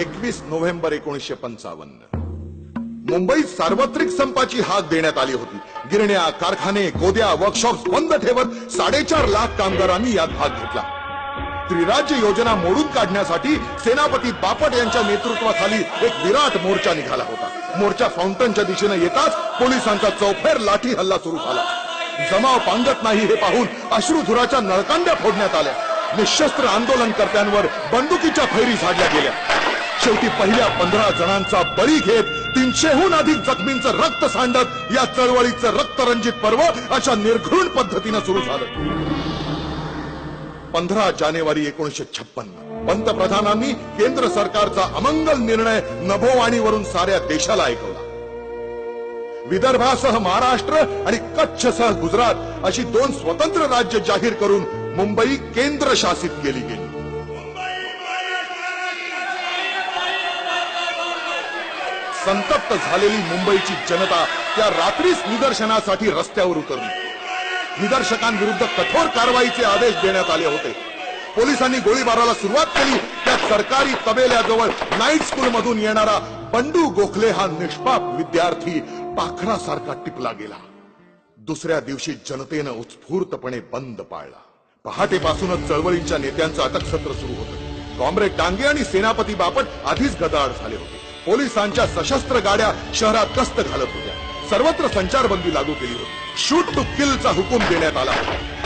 एकवीस नोव्हेंबर एकोणीसशे पंचावन्न. मुंबईत सार्वत्रिक संपाची हाक देण्यात आली होती. गिरण्या कारखाने गोद्या वर्कशॉप्स बंद ठेवत साडेचार लाख कामगारांनी यात भाग घेतला. त्रिराज्य योजना मोडून काढण्यासाठी सेनापती बापट यांच्या नेतृत्वाखाली एक विराट मोर्चा निघाला होता. मोर्चा फाउंटनच्या दिशेने येताच पोलिसांचा चौफेर लाठी हल्ला सुरू झाला. जमाव पांगत नाही हे पाहून अश्रुधुराच्या नळकांड्या फोडण्यात आल्या. निशस्त्र आंदोलनकर्त्यांवर बंदुकीच्या फैरी झाडल्या गेल्या. शेवटी पहिल्या पंधरा जणांचा बळी घेत तीनशेहून अधिक जखमींचं रक्त सांडत या चळवळीचं रक्तरंजित पर्व अशा निर्घृण पद्धतीनं सुरू झालं. पंधरा जानेवारी एकोणीशे छप्पन्न. पंतप्रधानांनी केंद्र सरकारचा अमंगल निर्णय नभोवाणीवरून साऱ्या देशाला ऐकवला. विदर्भासह महाराष्ट्र आणि कच्छसह गुजरात अशी दोन स्वतंत्र राज्य जाहीर करून मुंबई केंद्र शासित केली गेली. संतप्त झालेली मुंबईची जनता त्या रात्रीच निदर्शनासाठी रस्त्यावर उतरली. निदर्शकांविरुद्ध कठोर कारवाईचे आदेश देण्यात आले होते. पोलिसांनी गोळीबाराला सुरुवात केली. त्या सरकारी तबेल्याजवळ नाईट स्कूल मधून येणारा बंडू गोखले हा निष्पाप विद्यार्थी पाखरासारखा टिपला गेला. दुसऱ्या दिवशी जनतेनं उत्स्फूर्तपणे बंद पाळला. पहाटेपासूनच चळवळींच्या नेत्यांचं अटक सत्र सुरू होतं. कॉम्रेड डांगे आणि सेनापती बापट आधीच गदाड झाले होते. पोलिसांच्या सशस्त्र गाड्या शहरात गस्त घालत होत्या. सर्वत्र संचारबंदी लागू केली होती. शूट टू किलचा हुकूम देण्यात आला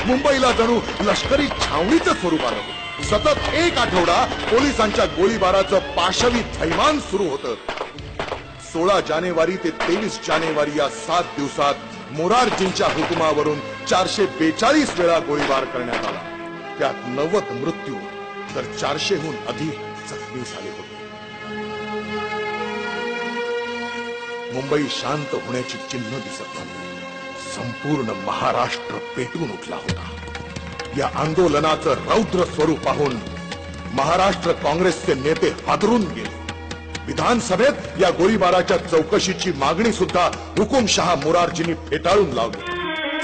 मुंबईला जणू लष्करी छावणीचं स्वरूप आलं होतं. सतत एक आठवडा पोलिसांच्या गोळीबाराचं पाशवी थैमान सुरू होतं. सोळा जानेवारी ते तेवीस जानेवारी या सात दिवसात मोरारजींच्या हुकुमावरून चारशे बेचाळीस वेळा गोळीबार करण्यात आला. त्यात नव्वद मृत्यू तर चारशेहून अधिक जखमी झाले होते. मुंबई शांत होण्याची चिन्ह दिसत नव्हती. संपूर्ण महाराष्ट्र पेटून उठला होता. या आंदोलनाचं रौद्र स्वरूप पाहून महाराष्ट्र काँग्रेसचे नेते हादरून गेले. विधानसभेत या गोळीबाराच्या चौकशीची मागणी सुद्धा हुकुमशहा मोरारजींनी फेटाळून लावली.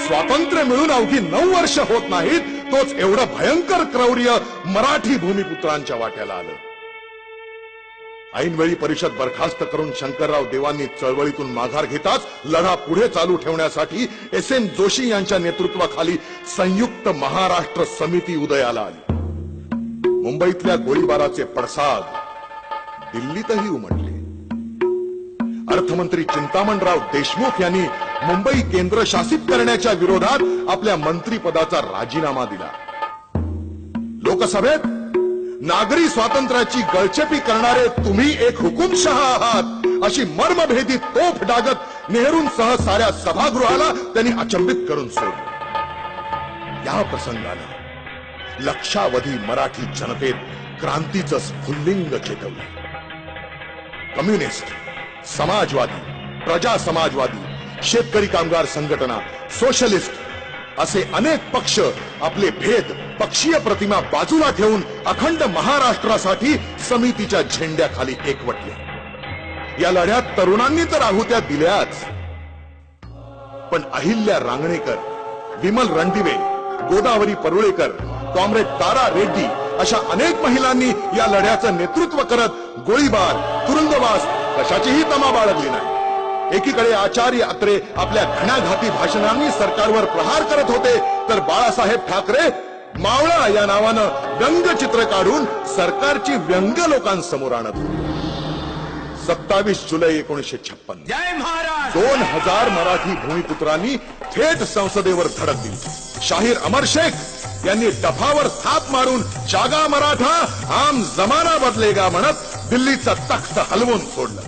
स्वातंत्र्य मिळून अवघी नऊ वर्ष होत नाहीत तोच एवढं भयंकर क्रौर्य मराठी भूमिपुत्रांच्या वाट्याला आलं. ऐनवेळी परिषद बरखास्त करून शंकरराव देवांनी चळवळीतून माघार घेताच लढा पुढे चालू ठेवण्यासाठी एस एन जोशी यांच्या नेतृत्वाखाली संयुक्त महाराष्ट्र समिती उदयाला आली. मुंबईतल्या गोळीबाराचे पडसाद दिल्लीतही उमटले. अर्थमंत्री चिंतामणराव देशमुख यांनी मुंबई केंद्र शासित करण्याच्या विरोधात आपल्या मंत्रीपदाचा राजीनामा दिला. लोकसभेत नागरी स्वातंत्र्याची गळचेपी करणारे तुम्ही एक हुकुमशहा आहात. अशी मर्मभेदी तोफ डागत नेहरूंसह साऱ्या सभागृहाला त्यांनी अचंबित करून सोडलं. या प्रसंगानं लक्षावधी मराठी जनतेत क्रांतीचं स्फुल्लिंग चेतवलं. कम्युनिस्ट समाजवादी प्रजा समाजवादी शेतकरी कामगार संघटना सोशलिस्ट असे अनेक पक्ष आपले भेद पक्षीय प्रतिमा बाजूला ठेवून अखंड महाराष्ट्रासाठी समितीच्या झेंड्याखाली एकवटले. या लढ्यात तरुणांनी तर आहुत्या दिल्याच. पण अहिल्या रांगणेकर विमल रणदिवे गोदावरी परुळेकर कॉम्रेड तारा रेड्डी अशा अनेक महिलांनी या लढ्याचं नेतृत्व करत गोळीबार तुरुंगवास कशाचीही तमा बाळगली नाही. एकीकडे आचार्य अत्रे आपल्या घणाघाती भाषणांनी सरकारवर प्रहार करत होते तर बाळासाहेब ठाकरे मावळा या नावानं व्यंगचित्र काढून सरकारची व्यंग लोकांसमोर आणत होते. सत्तावीस जुलै एकोणीशे छप्पन. दोन हजार मराठी भूमिपुत्रांनी थेट संसदेवर धडक दिली. शाहीर अमर शेख यांनी डफावर थाप मारून जागा मराठा आम जमाना बदलेगा म्हणत दिल्लीचा तख्त हलवून सोडलं.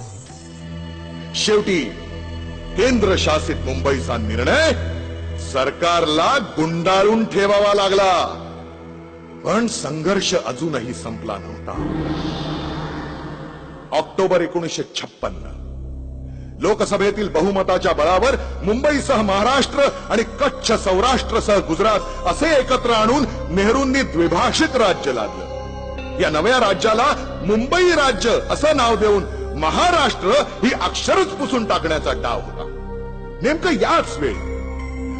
शेवटी केंद्र शासित मुंबईचा निर्णय सरकारला गुंडाळून ठेवावा लागला. पण संघर्ष अजूनही संपला नव्हता. ऑक्टोबर एकोणीशे छप्पन्न. लोकसभेतील बहुमताच्या बळावर मुंबईसह महाराष्ट्र आणि कच्छ सौराष्ट्रसह गुजरात असे एकत्र आणून नेहरूंनी द्विभाषिक राज्य लादलं. या नव्या राज्याला मुंबई राज्य असं नाव देऊन महाराष्ट्र ही अक्षरच पुसून टाकण्याचा डाव होता. नेमकं याच वेळी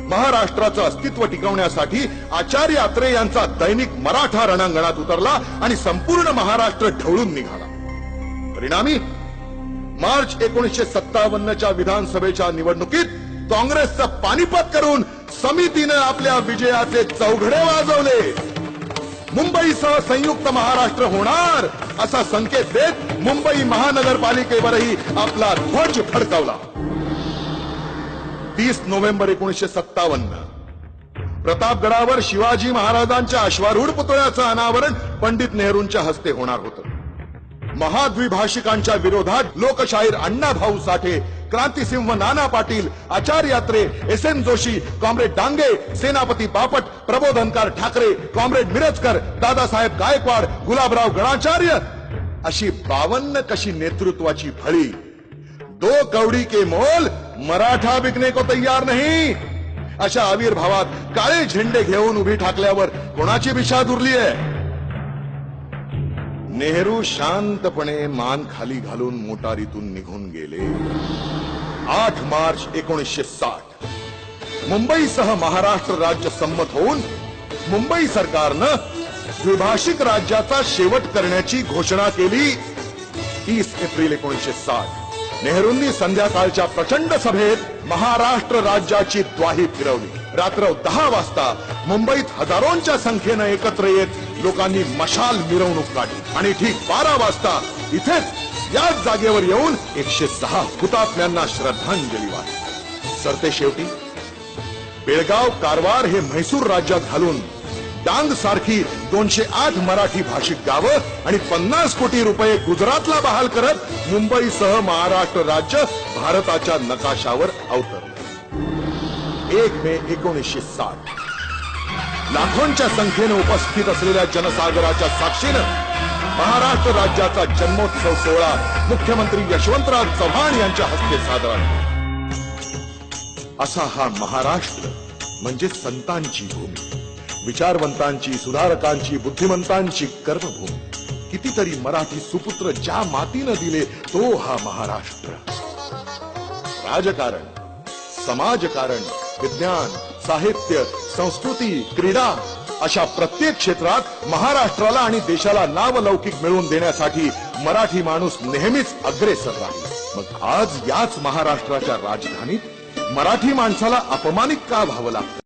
महाराष्ट्राचं अस्तित्व टिकवण्यासाठी आचार्य अत्रे यांचा दैनिक मराठा रणांगणात उतरला आणि संपूर्ण महाराष्ट्र ढवळून निघाला. परिणामी मार्च एकोणीसशे सत्तावन्नच्या विधानसभेच्या निवडणुकीत काँग्रेसचं पानिपत करून समितीनं आपल्या विजयाचे चौघडे वाजवले. मुंबईसह संयुक्त महाराष्ट्र होणार असा संकेत देत मुंबई महानगरपालिकेवरही आपला ध्वज फडकावला. तीस नोव्हेंबर एकोणीसशे सत्तावन्न. प्रतापगडावर शिवाजी महाराजांच्या अश्वारूढ पुतळ्याचं अनावरण पंडित नेहरूंच्या हस्ते होणार होतं. महाद्विभाषिकांच्या विरोधात लोकशाहीर Anna Bhau Sathe Krantisinh Nana Patil Acharya Atre S N Joshi comrade Dange Senapati Bapat Prabodhankar Thackeray comrade Mirajkar Dadasaheb Gaikwad Gulabrao Ganacharya अशी बावन्न कशी नेतृत्वाची फळी. दो कवडी के मोल मराठा बिकने को तयार नाही. अशा आविर्भावात काळे झेंडे घेऊन उभी ठाकल्यावर कोणाची बिशाद दुरली आहे? नेहरू शांतपणे मान खाली घालून मोटारीतून निघून गेले. आठ मार्च एकोणीसशे साठ. मुंबईसह महाराष्ट्र राज्य संमत होऊन मुंबई सरकारनं द्विभाषिक राज्याचा शेवट करण्याची घोषणा केली. तीस एप्रिल एकोणीसशे साठ. नेहरूंनी संध्याकाळच्या प्रचंड सभेत महाराष्ट्र राज्याची द्वाही फिरवली. रात्र दहा वाजता मुंबईत हजारोंच्या संख्येनं एकत्र येत लोकांनी मशाल मिरवणूक काढली. आणि ठीक बारा वाजता इथेच याच जागेवर येऊन एकशे सहा हुतात्म्यांना श्रद्धांजली वाहिली. सरते शेवटी? बेळगाव कारवार हे म्हैसूर राज्यात घालून डांग सारखी दोनशे आठ मराठी भाषिक गावं आणि पन्नास कोटी रुपये गुजरातला बहाल करत मुंबईसह महाराष्ट्र राज्य भारताच्या नकाशावर अवतरलं. एक मे एकोणीसशे साठ लाखोंच्या संख्येने उपस्थित असलेल्या जनसागराच्या साक्षीनं महाराष्ट्र राज्याचा जन्मोत्सव सोहळा मुख्यमंत्री यशवंतराव चव्हाण यांच्या हस्ते साजरा असा हा महाराष्ट्र म्हणजे संतांची भूमी. विचारवंतांची सुधारकांची बुद्धिमंतांची कर्मभूमी. कितीतरी मराठी सुपुत्र ज्या मातीनं दिले तो हा महाराष्ट्र. राजकारण समाजकारण विज्ञान साहित्य संस्कृती क्रीडा अशा प्रत्येक क्षेत्रात महाराष्ट्राला आणि देशाला नावलौकिक मिळवून देण्यासाठी मराठी माणूस नेहमीच अग्रेसर राहील. मग आज याच महाराष्ट्राच्या राजधानीत मराठी माणसाला अपमानित का व्हावं लागतं?